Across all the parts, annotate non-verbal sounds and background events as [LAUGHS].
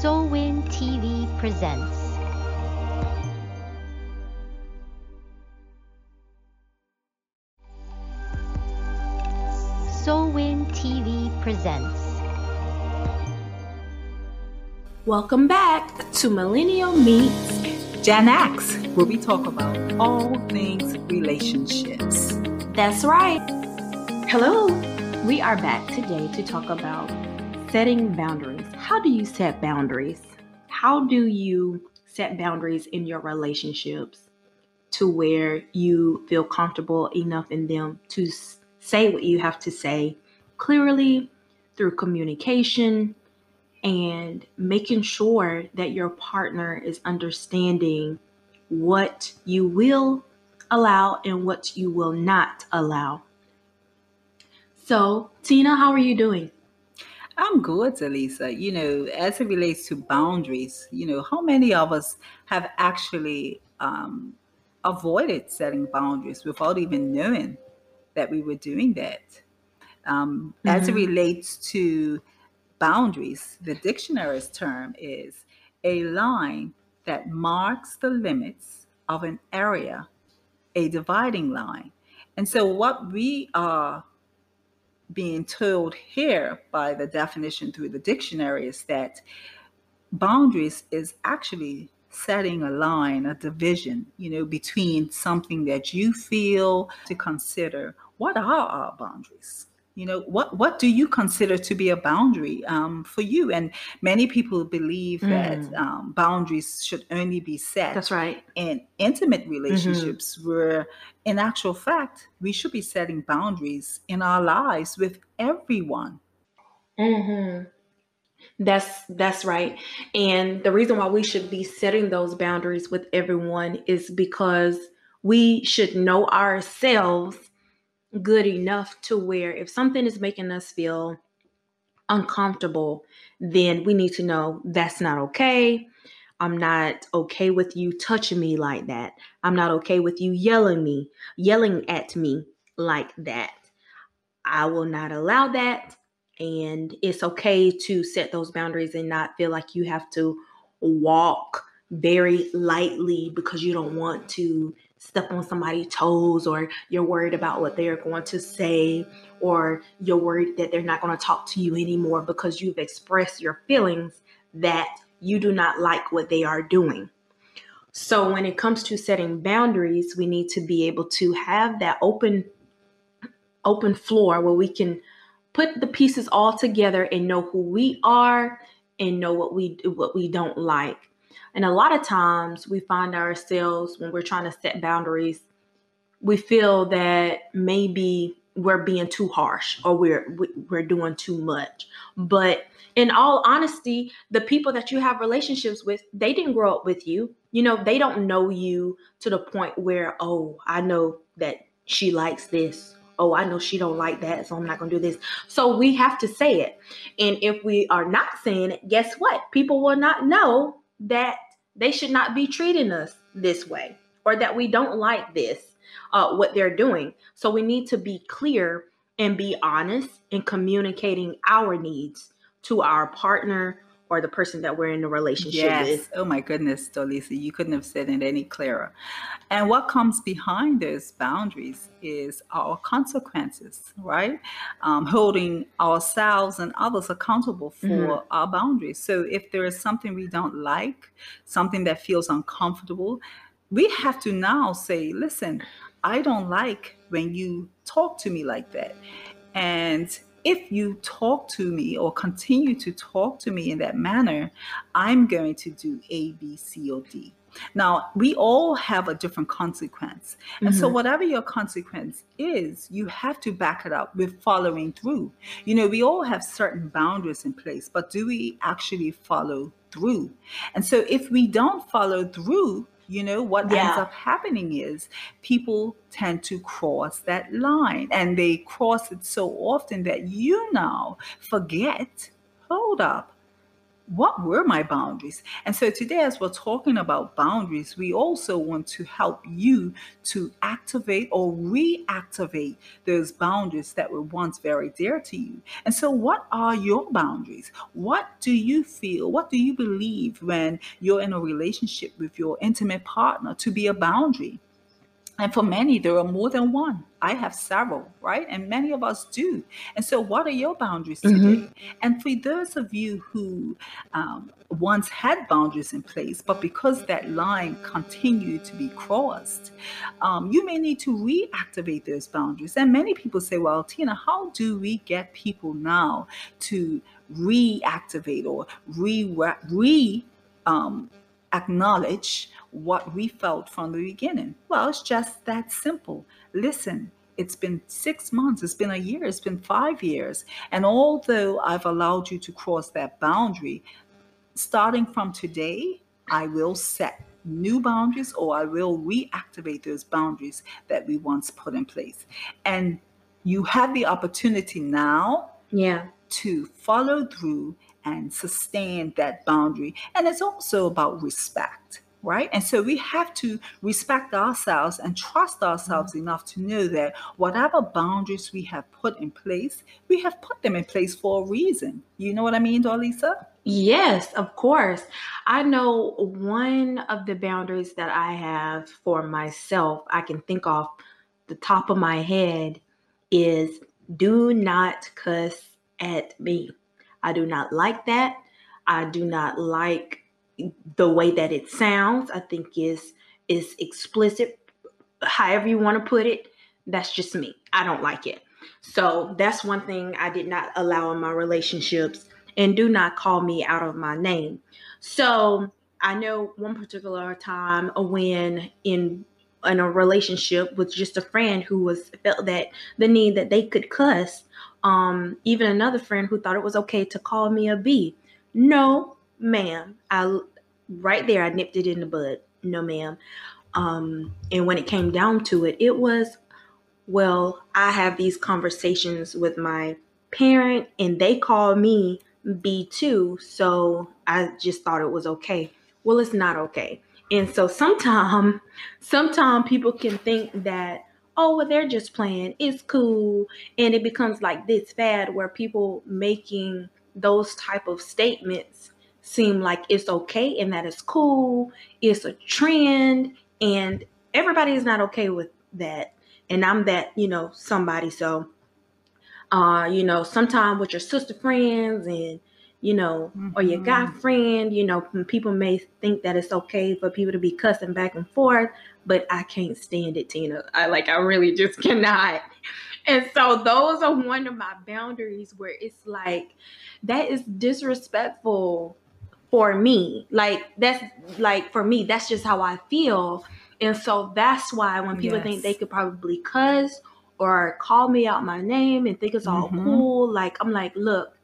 SOLWIN TV presents. SOLWIN TV presents. Welcome back to Millennial Meets Gen X, where we talk about all things relationships. That's right. Hello. We are back today to talk about setting boundaries. How do you set boundaries? How do you set boundaries in your relationships to where you feel comfortable enough in them to say what you have to say clearly through communication and making sure that your partner is understanding what you will allow and what you will not allow. So, Tina, how are you doing? I'm good, Elisa. You know, as it relates to boundaries, you know, how many of us have actually um, avoided setting boundaries without even knowing that we were doing that? Um, mm-hmm. As it mm-hmm. relates to boundaries, the dictionary's term is a line that marks the limits of an area, a dividing line. And so, what we are being told here by the definition through the dictionary is that boundaries is actually setting a line, a division, you know, between something that you feel to consider. What are our boundaries? You know what what do you consider to be a boundary um, for you and many people believe mm. that um, boundaries should only be set that's right in intimate relationships mm-hmm. where in actual fact we should be setting boundaries in our lives with everyone mm-hmm. That's that's right. And the reason why we should be setting those boundaries with everyone is because we should know ourselves good enough to where if something is making us feel uncomfortable, then we need to know that's not okay. I'm not okay with you touching me like that. I'm not okay with you yelling me, yelling at me like that. I will not allow that. And it's okay to set those boundaries and not feel like you have to walk very lightly because you don't want to step on somebody's toes or you're worried about what they're going to say or you're worried that they're not going to talk to you anymore because you've expressed your feelings that you do not like what they are doing. So when it comes to setting boundaries, we need to be able to have that open open floor where we can put the pieces all together and know who we are and know what we what we don't like and a lot of times we find ourselves when we're trying to set boundaries, we feel that maybe we're being too harsh or we're we're doing too much. But in all honesty, the people that you have relationships with, they didn't grow up with you. You know, they don't know you to the point where, oh, I know that she likes this oh, I know she don't like that, so I'm not going to do this. So we have to say it. And if we are not saying it, guess what? People will not know that they should not be treating us this way or that we don't like this, uh, what they're doing. So we need to be clear and be honest in communicating our needs to our partner or the person that we're in a relationship yes. with. Oh my goodness, Dorlisa, you couldn't have said it any clearer. And what comes behind those boundaries is our consequences, right? Um, holding ourselves and others accountable for mm-hmm. our boundaries. So if there is something we don't like, something that feels uncomfortable, we have to now say, listen, I don't like when you talk to me like that. And if you talk to me or continue to talk to me in that manner, I'm going to do A, B, C, or D. Now, we all have a different consequence. And mm-hmm. so, whatever your consequence is, you have to back it up with following through. You know, we all have certain boundaries in place, but do we actually follow through? And so, if we don't follow through, you know what yeah. ends up happening is people tend to cross that line and they cross it so often that you now forget hold up what were my boundaries? And so today, as we're talking about boundaries, we also want to help you to activate or reactivate those boundaries that were once very dear to you. And so, what are your boundaries? What do you feel? What do you believe when you're in a relationship with your intimate partner to be a boundary? And for many, there are more than one. I have several, right? And many of us do. And so, what are your boundaries today? Mhm. And for those of you who um, once had boundaries in place, but because that line continued to be crossed, um, you may need to reactivate those boundaries. And many people say, well, Tina, how do we get people now to reactivate or re, re um, acknowledge what we felt from the beginning? Well, it's just that simple. Listen, it's been six months, it's been a year, it's been five years. And although I've allowed you to cross that boundary, starting from today, I will set new boundaries or I will reactivate those boundaries that we once put in place. And you have the opportunity now Yeah. to follow through and sustain that boundary. And it's also about respect, right? And so we have to respect ourselves and trust ourselves mm-hmm. enough to know that whatever boundaries we have put in place, we have put them in place for a reason. You know what I mean, Dorlisa? Yes, of course. I know one of the boundaries that I have for myself, I can think off the top of my head, is do not cuss at me. I do not like that. I do not like the way that it sounds. I think is is explicit. However you want to put it, that's just me. I don't like it. So that's one thing I did not allow in my relationships and do not call me out of my name. So I know one particular time when in in a relationship with just a friend who was felt that the need that they could cuss. Um, even another friend who thought it was okay to call me a B. No, ma'am. I right there I nipped it in the bud. No, ma'am. Um, and when it came down to it, it was well, I have these conversations with my parent and they call me B2, so I just thought it was okay. Well, it's not okay. And so sometimes [LAUGHS] sometimes people can think that oh, well they're just playing. It's cool and it becomes like this fad where people making those type of statements seem like it's okay and that it's cool, it's a trend and everybody is not okay with that. And I'm that, you know, somebody so uh, you know, sometime with your sister friends and you know, or your guy Mhm. friend, you know, people may think that it's okay for people to be cussing back and forth, but I can't stand it, Tina. I like, I really just [LAUGHS] cannot. And so those are one of my boundaries where it's like, that is disrespectful for me. Like, that's like, for me, that's just how I feel. And so that's why when people think they could probably cuss or call me out my name and think it's all Mhm. cool, like, I'm like, look,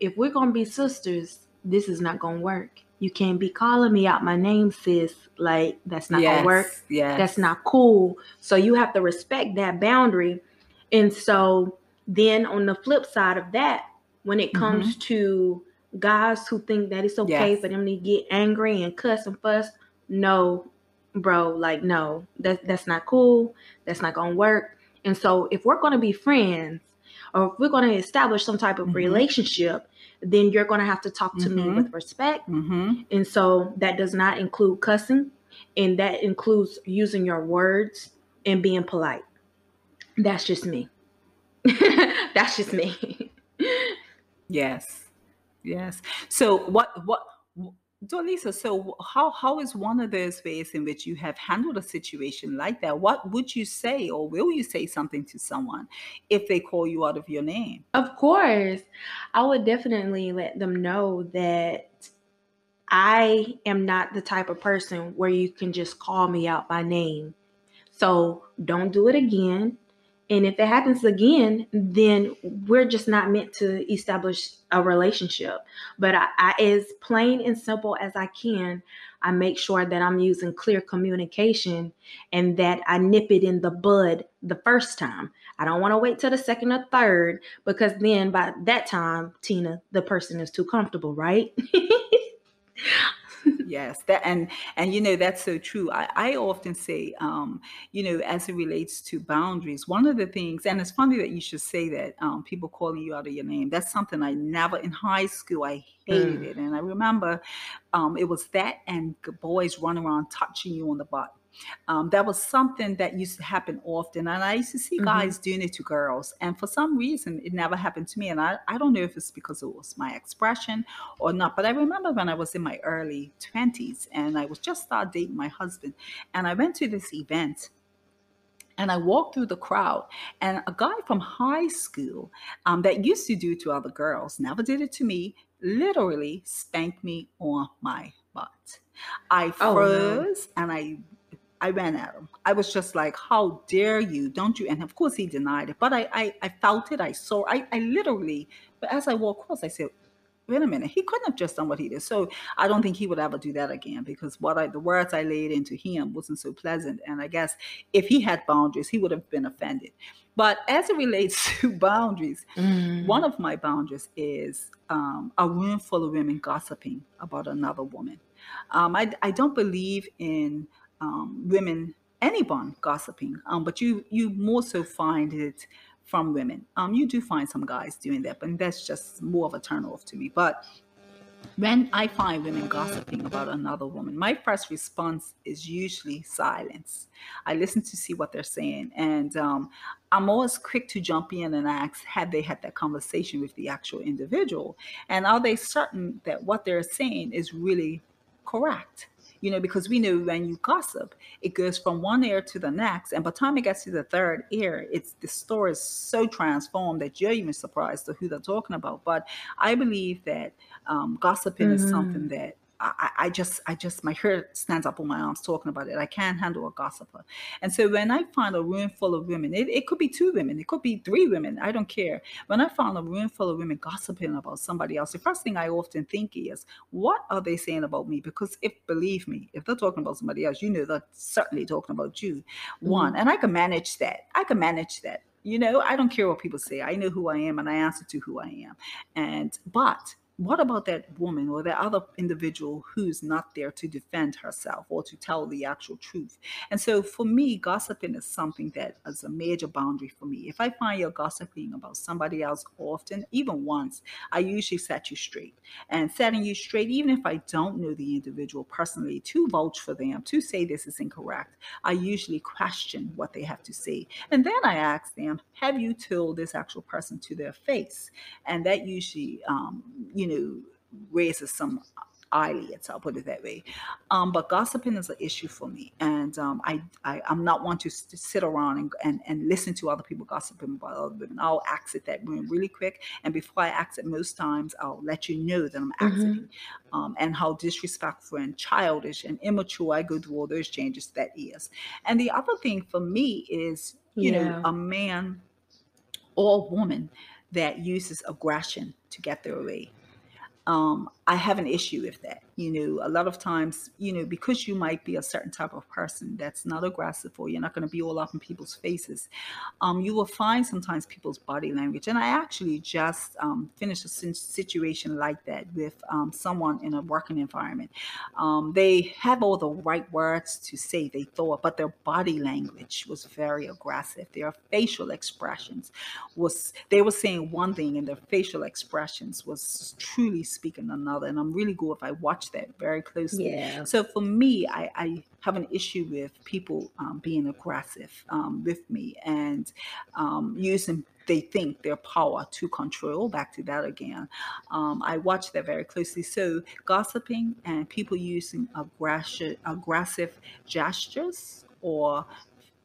if we're gonna be sisters, this is not gonna work. You can't be calling me out my name, sis. Like that's not yes. gonna work. Yes. That's not cool. So you have to respect that boundary. And so then on the flip side of that, when it comes to guys who think that it's okay Yes. for them to get angry and cuss and fuss, no, bro, like no, that that's not cool. That's not gonna work. And so if we're gonna be friends or if we're gonna establish some type of Mhm. relationship, then you're gonna have to talk to me Mhm. with respect. Mm-hmm. And so that does not include cussing, and that includes using your words and being polite. That's just me. [LAUGHS] That's just me. [LAUGHS] Yes. Yes. So what what Dorlisa, so how how is one of those ways in which you have handled a situation like that? What would you say or will you say something to someone if they call you out of your name? of course, I would definitely let them know that I am not the type of person where you can just call me out by name. So don't do it again. And if it happens again, then we're just not meant to establish a relationship. But I, I as plain and simple as I can, I make sure that I'm using clear communication and that I nip it in the bud the first time. I don't want to wait till the second or third because then by that time, Tina, the person is too comfortable, right? [LAUGHS] yes that and and you know that's so true. I, I often say um, you know as it relates to boundaries one of the things and it's funny that you should say that um, people calling you out of your name. That's something i never in high school i hated Mm. it. And i remember um, it was that and boys running around touching you on the butt um, that was something that used to happen often and i used to see Mhm. guys doing it to girls and for some reason it never happened to me and i, I don't know if it's because it was my expression or not. But I remember when I was in my early 20s and I was just started dating my husband, and I went to this event and I walked through the crowd, and a guy from high school um, that used to do it to other girls, never did it to me, literally spanked me on my butt. I Oh, no. froze and I I ran at him. I was just like, "How dare you? Don't you?" And of course, he denied it. But I, I, I felt it. I saw. I, I literally. But as I walked across, I said, "Wait a minute. He couldn't have just done what he did." So I don't think he would ever do that again because what I, the words I laid into him wasn't so pleasant. And I guess if he had boundaries, he would have been offended. But as it relates [LAUGHS] to boundaries, Mm. one of my boundaries is um, a room full of women gossiping about another woman. Um, I, I don't believe in um, women, anyone gossiping, um, but you you more so find it from women. Um, you do find some guys doing that, but that's just more of a turnoff to me. But when I find women gossiping about another woman, my first response is usually silence. I listen to see what they're saying, and um, I'm always quick to jump in and ask, have they had that conversation with the actual individual, and are they certain that what they're saying is really correct? You know, because we know when you gossip, it goes from one ear to the next, and by the time it gets to the third ear, it's the story is so transformed that you're even surprised to who they're talking about. But I believe that um, gossiping is something that I, I just, I just, my hair stands up on my arms talking about it. I can't handle a gossiper. And so when I find a room full of women, it, it could be two women, it could be three women, I don't care. When I find a room full of women gossiping about somebody else, the first thing I often think is, what are they saying about me? Because if, believe me, if they're talking about somebody else, you know they're certainly talking about you. Mm-hmm. One, and I can manage that. I can manage that. You know, I don't care what people say. I know who I am and I answer to who I am. And, but what about that woman or that other individual who's not there to defend herself or to tell the actual truth? And so for me, gossiping is something that is a major boundary for me. If I find you're gossiping about somebody else often, even once, I usually set you straight. And setting you straight, even if I don't know the individual personally, to vouch for them, to say this is incorrect, I usually question what they have to say. And then I ask them, have you told this actual person to their face? And that usually, um, you know, raises some eyelids, I'll put it that way. Um, but gossiping is an issue for me. And um, I, I, I'm not one to, to sit around and, and, and listen to other people gossiping about other women. I'll exit that room really quick. And before I exit, most times I'll let you know that I'm exiting um, and how disrespectful and childish and immature I go through all those changes that is. And the other thing for me is, you Yeah. know, a man or woman that uses aggression to get their way. Um, I have an issue with that. You know, a lot of times, you know, because you might be a certain type of person that's not aggressive or you're not going to be all up in people's faces, um, you will find sometimes people's body language. And I actually just um, finished a situation like that with um, someone in a working environment. Um, they have all the right words to say they thought, but their body language was very aggressive. Their facial expressions was they were saying one thing and their facial expressions was truly speaking another. And I'm really good if I watch that very closely. Yeah. So for me, I, I have an issue with people um, being aggressive um, with me and um, using they think their power to control. Back to that again. Um, I watch that very closely. So gossiping and people using aggressive aggressive gestures or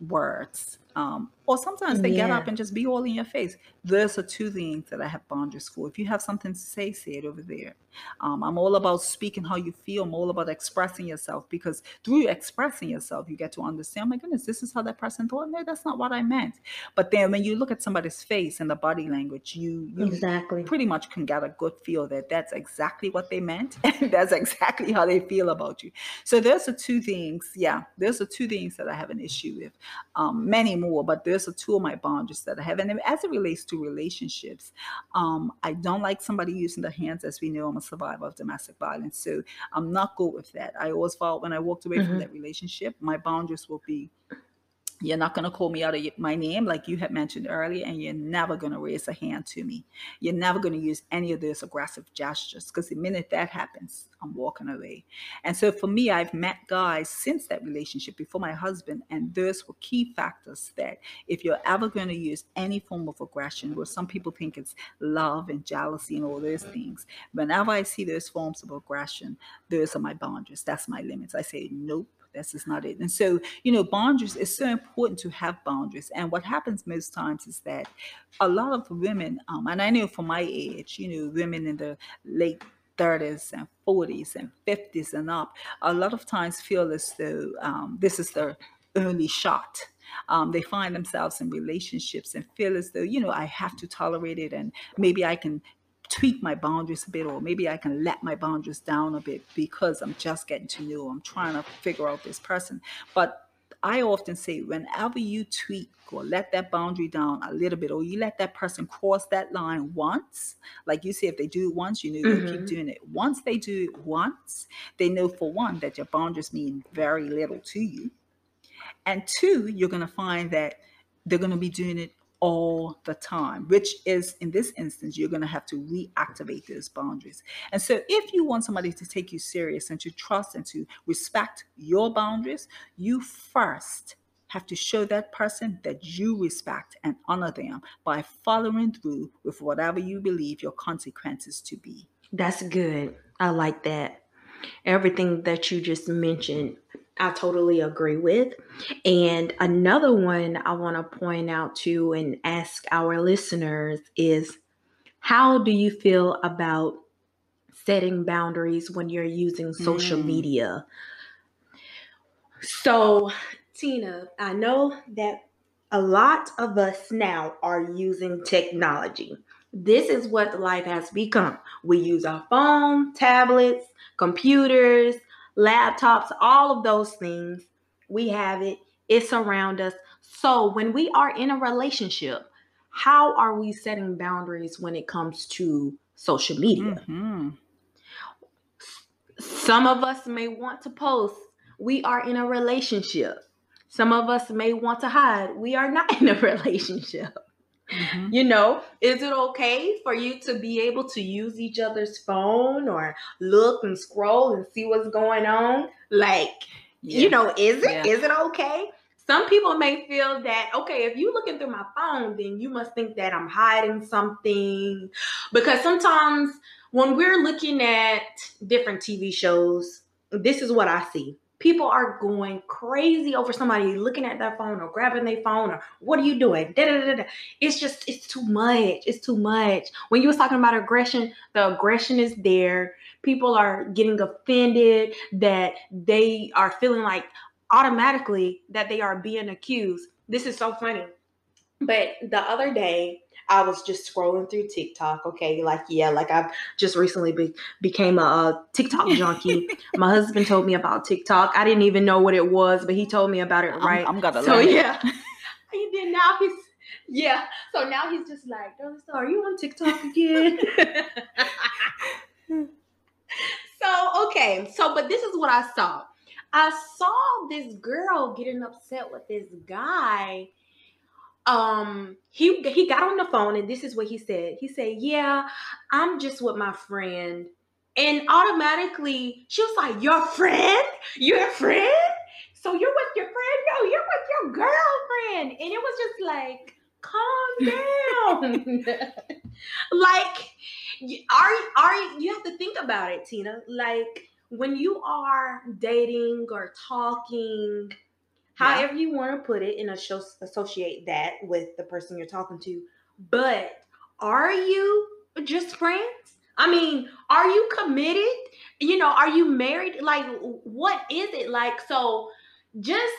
words. Um, or sometimes they get up and just be all in your face. Those are two things that I have boundaries for. If you have something to say, say it over there. Um, I'm all about speaking how you feel. I'm all about expressing yourself because through expressing yourself, you get to understand, my goodness, this is how that person thought. No, that's not what I meant. But then when you look at somebody's face and the body language, you, you Exactly. pretty much can get a good feel that that's exactly what they meant [LAUGHS] and that's exactly how they feel about you. So those are two things. Yeah, those are two things that I have an issue with. Um, many more, but there's a two of my boundaries that I have. And as it relates to relationships, um, I don't like somebody using their hands. As we know, I'm a survivor of domestic violence. So I'm not good with that. I always felt when I walked away mm-hmm. from that relationship, my boundaries will be you're not going to call me out of my name, like you had mentioned earlier, and you're never going to raise a hand to me. You're never going to use any of those aggressive gestures because the minute that happens, I'm walking away. And so for me, I've met guys since that relationship before my husband, and those were key factors that if you're ever going to use any form of aggression, where some people think it's love and jealousy and all those things, whenever I see those forms of aggression, those are my boundaries. That's my limits. I say, nope that's just not it. And so, you know, boundaries is so important to have boundaries. And what happens most times is that a lot of women, um, and I know for my age, you know, women in the late 30s and 40s and 50s and up, a lot of times feel as though um, this is their only shot. Um, they find themselves in relationships and feel as though, you know, I have to tolerate it and maybe I can tweak my boundaries a bit, or maybe I can let my boundaries down a bit because I'm just getting to know, I'm trying to figure out this person. But I often say, whenever you tweak or let that boundary down a little bit, or you let that person cross that line once, like you say, if they do it once, you know mm-hmm. keep doing it. Once they do it once, they know for one that your boundaries mean very little to you. And two, you're going to find that they're going to be doing it all the time, which is in this instance, you're going to have to reactivate those boundaries. And so, if you want somebody to take you serious and to trust and to respect your boundaries, you first have to show that person that you respect and honor them by following through with whatever you believe your consequences to be. That's good. I like that. Everything that you just mentioned I totally agree with. And another one I want to point out to and ask our listeners is how do you feel about setting boundaries when you're using social mm. media? So, Tina, I know that a lot of us now are using technology. This is what life has become. We use our phone, tablets, computers, laptops, all of those things. We have it, it's around us. So when we are in a relationship, how are we setting boundaries when it comes to social media? Mm-hmm. Some of us may want to post, we are in a relationship. Some of us may want to hide, we are not in a [LAUGHS] relationship. Mm-hmm. You know, is it okay for you to be able to use each other's phone or look and scroll and see what's going on? Like, yeah. you know, is it yeah. is it okay? Some people may feel that okay, if you're looking through my phone, then you must think that I'm hiding something. Because sometimes when we're looking at different TV shows, this is what I see people are going crazy over somebody looking at their phone or grabbing their phone or what are you doing? Da, da, da, it's just it's too much. It's too much. When you was talking about aggression, the aggression is there. People are getting offended that they are feeling like automatically that they are being accused. This is so funny. But the other day, I was just scrolling through TikTok. Okay, like yeah, like I've just recently be- became a, a TikTok junkie. [LAUGHS] My husband told me about TikTok. I didn't even know what it was, but he told me about it. Right, I'm, I'm gonna. So yeah, [LAUGHS] he did. Now he's yeah. So now he's just like, so are you on TikTok again? [LAUGHS] so okay, so but this is what I saw. I saw this girl getting upset with this guy um he he got on the phone and this is what he said. He said yeah i'm just with my friend. And automatically she was like your friend? Your friend? So you're with your friend? No you're with your girlfriend. And it was just like calm [LAUGHS] down. [LAUGHS] Like are are you have to think about it tina. Like when you are dating or talking however yeah. you want to put it and associate that with the person you're talking to. But are you just friends? I mean, are you committed? You know, are you married? Like, what is it like? So, just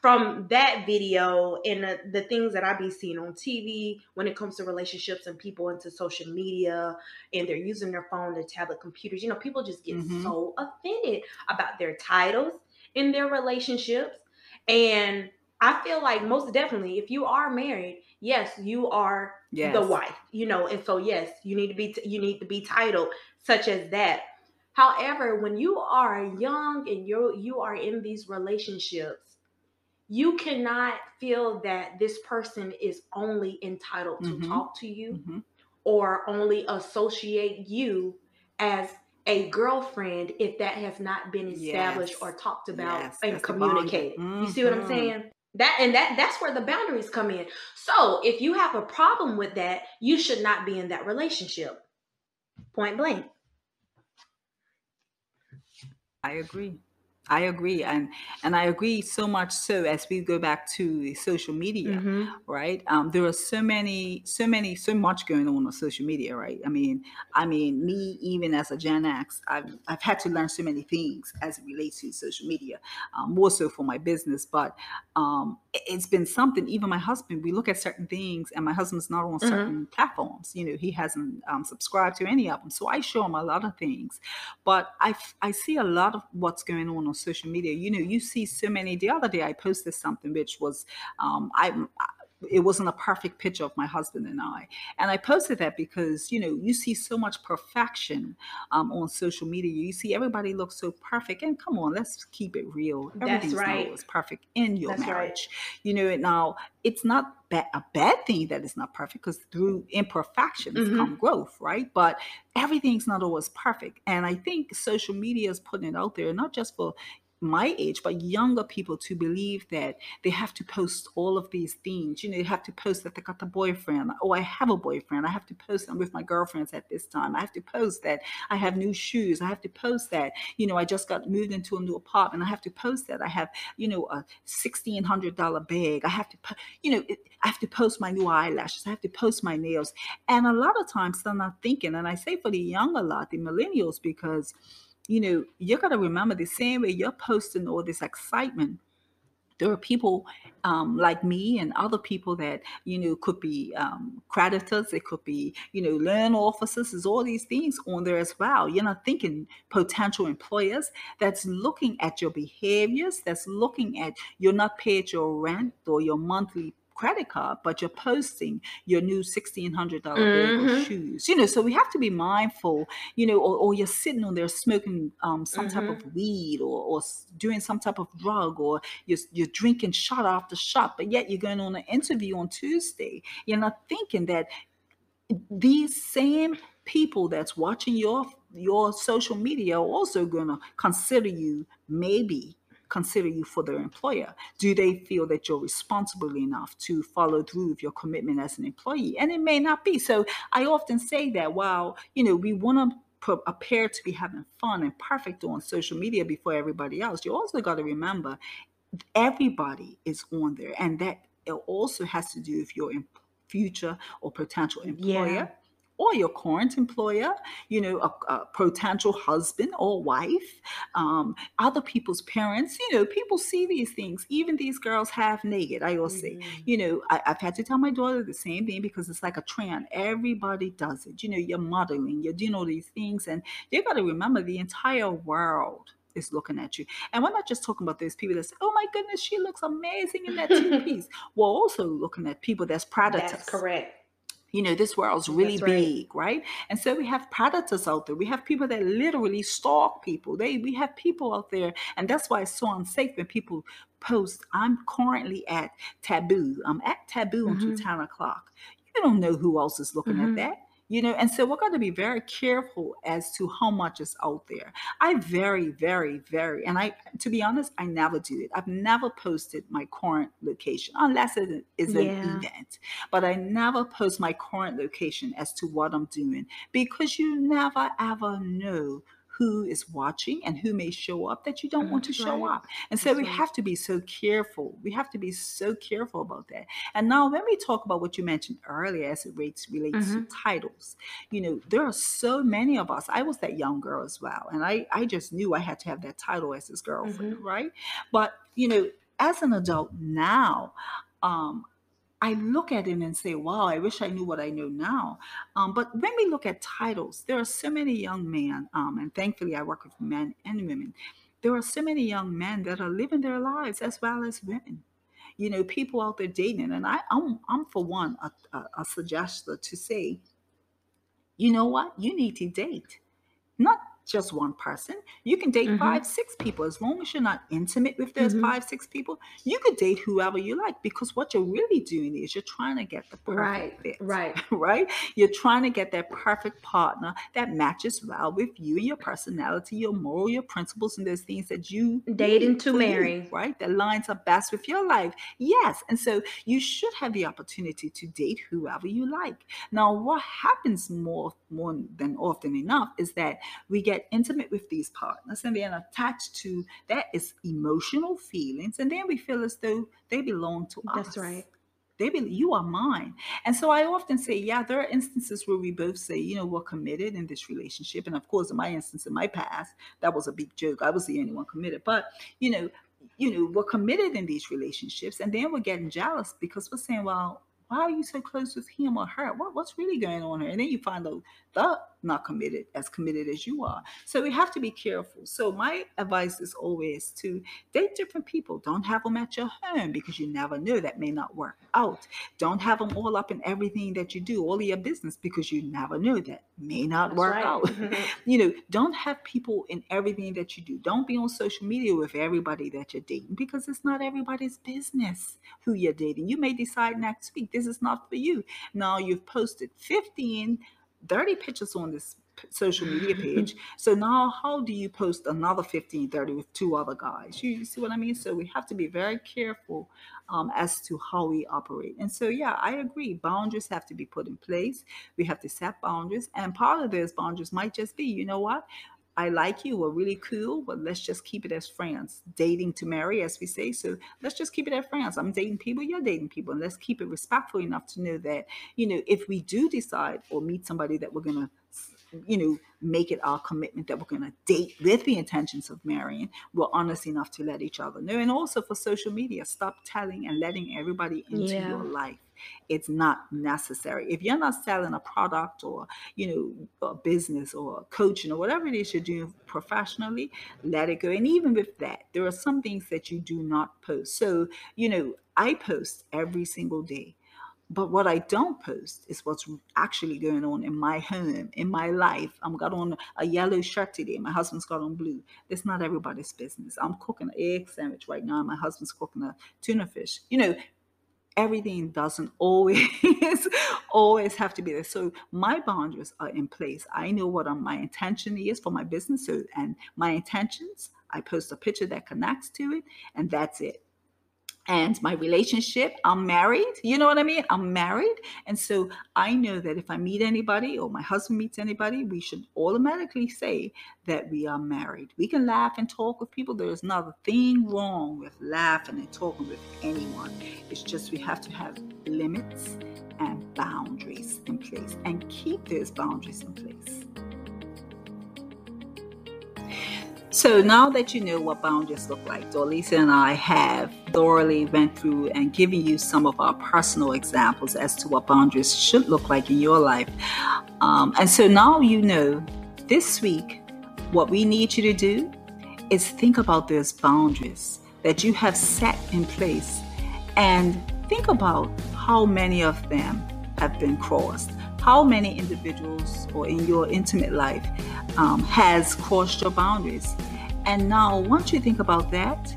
from that video and the, the, things that I be seeing on TV when it comes to relationships and people into social media and they're using their phone, their tablet, computers, you know, people just get mm-hmm. so offended about their titles in their relationships and I feel like most definitely, if you are married, yes, you are Yes. the wife, you know, and so yes, you need to be you need to be titled such as that. However, when you are young and you you are in these relationships, you cannot feel that this person is only entitled to Mhm. talk to you Mhm. or only associate you as a girlfriend if that has not been established Yes. or talked about Yes, and that's the bond. communicated. You see what I'm Mhm. saying? That and that that's where the boundaries come in. So if you have a problem with that, you should not be in that relationship. Point blank. I agree. I agree, and and I agree so much so as we go back to social media, Mhm. right? Um, there are so many, so many, so much going on on social media, right? I mean, I mean, me even as a Gen X, I've I've had to learn so many things as it relates to social media, um, more so for my business. But um, it- it's been something. Even my husband, we look at certain things, and my husband's not on Mhm. certain platforms. You know, he hasn't um, subscribed to any of them, so I show him a lot of things. But I I see a lot of what's going on on social media. You know, you see so many. The other day, I posted something which was um, I. It wasn't a perfect picture of my husband and I, and I posted that because you know you see so much perfection um, on social media. You see everybody looks so perfect, and come on, let's keep it real. That's Everything's not right. always perfect in your That's right. marriage. You know, now it's not ba- a bad thing that it's not perfect because through imperfections Mhm. come growth, right? But everything's not always perfect. And I think social media is putting it out there, not just for my age, but younger people to believe that they have to post all of these things. You know, they have to post that they got a boyfriend. Oh, I have a boyfriend. I have to post I'm with my girlfriends at this time. I have to post that I have new shoes. I have to post that, you know, I just got moved into a new apartment. I have to post that. I have, you know, a sixteen hundred dollar bag. I have to, you know, I have to post my new eyelashes. I have to post my nails. And a lot of times they're not thinking, and I say for the young a lot, the millennials, because you know, you got to remember the same way you're posting all this excitement. There are people um, like me and other people that you know could be um, creditors. It could be you know loan officers. There's all these things on there as well. You're not thinking potential employers that's looking at your behaviors. That's looking at you're not paid your rent or your monthly credit card, but you're posting your new sixteen hundred dollar Mhm. shoes. You know, so we have to be mindful. You know, or, or you're sitting on there smoking um, some type Mm-hmm. of weed or, or doing some type of drug, or you're you're drinking shot after shot, but yet you're going on an interview on Tuesday. You're not thinking that these same people that's watching your your social media are also going to consider you maybe consider you for their employer do they feel that you're responsible enough to follow through with your commitment as an employee? And it may not be. So i often say that while you know we want to appear to be having fun and perfect on social media before everybody else you also got to remember everybody is on there and that also has to do with your future or potential employer. Yeah. Or your current employer you know a, a potential husband or wife um, other people's parents you know people see these things. Even these girls half naked i always say. Mhm. you know I, i've had to tell my daughter the same thing because it's like a trend. Everybody does it. You know you're modeling you're doing all these things and you got to remember the entire world is looking at you. And we're not just talking about those people that say oh my goodness she looks amazing in that two-piece [LAUGHS] we're also looking at people that's predators. That's correct. You know this world's really right. big right and so we have predators out there we have people that literally stalk people they we have people out there and that's why it's so unsafe when people post i'm currently at taboo i'm at taboo until Mhm. 10 o'clock you don't know who else is looking Mhm. at that you know and so we're going to be very careful as to how much is out there i very very very and i to be honest i never do it i've never posted my current location unless it is an Yeah. event but I never post my current location as to what I'm doing because you never ever know who is watching and who may show up that you don't want to show right. up. And so That's we right. have to be so careful. We have to be so careful about that. And now when we talk about what you mentioned earlier as it relates relates to titles, you know, there are so many of us. I was that young girl as well. And I, I just knew I had to have that title as his girlfriend, right? But you know, as an adult now, um, I look at it and say, wow, I wish I knew what I know now. Um, but when we look at titles, there are so many young men, um, and thankfully I work with men and women. There are so many young men that are living their lives as well as women. you know, people out there dating. And I, I'm, I'm for one, a, a, a suggester to say, you know what? You need to date. Not just one person. You can date Mhm. five, six people. As long as you're not intimate with those Mhm. five, six people, you could date whoever you like because what you're really doing is you're trying to get the perfect Right. fit. Right. [LAUGHS] Right? You're trying to get that perfect partner that matches well with you, your personality, your moral, your principles, and those things that you Dating to marry. right? That lines up best with your life. Yes. And so you should have the opportunity to date whoever you like. Now, what happens more more than often enough is that we get intimate with these partners and then attached to that is emotional feelings, and then we feel as though they belong to us. That's right. They be, you are mine. And so I often say, yeah, there are instances where we both say, you know, we're committed in this relationship. And of course, in my instance, in my past, that was a big joke. I was the only one committed. But, you know, you know, we're committed in these relationships, and then we're getting jealous because we're saying, well, why are you so close with him or her? What, what's really going on here? And then you find out they're not committed, as committed as you are. So we have to be careful. So my advice is always to date different people. Don't have them at your home because you never know that may not work out. Don't have them all up in everything that you do, all of your business, because you never know that may not That's work right. out. [LAUGHS] [LAUGHS] you know, don't have people in everything that you do. Don't be on social media with everybody that you're dating because it's not everybody's business who you're dating. You may decide next week this is not for you. Now you've posted 15, 30 pictures on this social media [LAUGHS] page. So now how do you post another 15, 30 with two other guys? You, you see what I mean? So we have to be very careful um, as to how we operate. And so, yeah, I agree. Boundaries have to be put in place. We have to set boundaries. And part of those boundaries might just be, you know what? I like you, we're really cool, but let's just keep it as friends. Dating to marry, as we say. So let's just keep it as friends. I'm dating people, you're dating people. And let's keep it respectful enough to know that, you know, if we do decide or meet somebody that we're going to, you know, make it our commitment that we're going to date with the intentions of marrying, we're honest enough to let each other know. And also for social media, stop telling and letting everybody into Yeah. your life it's not necessary. If you're not selling a product or, you know, a business or coaching or whatever it is you're doing professionally, let it go. And even with that, there are some things that you do not post. So, you know, I post every single day. But what I don't post is what's actually going on in my home, in my life. I'm got on a yellow shirt today. My husband's got on blue. It's not everybody's business. I'm cooking an egg sandwich right now. My husband's cooking a tuna fish. You know, everything doesn't always [LAUGHS] always have to be there. So my boundaries are in place. I know what um, my intention is for my business so and my intentions i post a picture that connects to it and that's it and my relationship i'm married you know what i mean? I'm married and so i know that if i meet anybody or my husband meets anybody we should automatically say that we are married. We can laugh and talk with people there's not a thing wrong with laughing and talking with anyone. It's just we have to have limits and boundaries in place and keep those boundaries in place. So now that you know what boundaries look like, Dorlisa and I have thoroughly went through and giving you some of our personal examples as to what boundaries should look like in your life. Um, and so now you know this week what we need you to do is think about those boundaries that you have set in place and think about how many of them have been crossed. How many individuals or in your intimate life um, has crossed your boundaries? And now, once you think about that,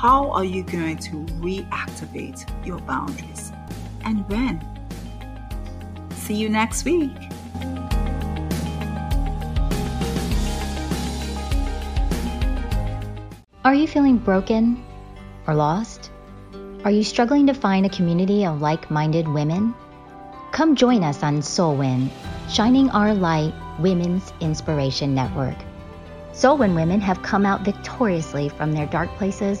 how are you going to reactivate your boundaries? And when? See you next week. Are you feeling broken or lost? Are you struggling to find a community of like minded women? Come join us on SOLWIN, Shining Our Light Women's Inspiration Network. SOLWIN women have come out victoriously from their dark places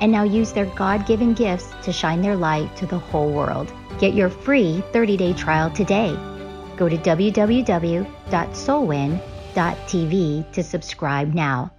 and now use their God given gifts to shine their light to the whole world. Get your free 30 day trial today. Go to www.solwin.tv to subscribe now.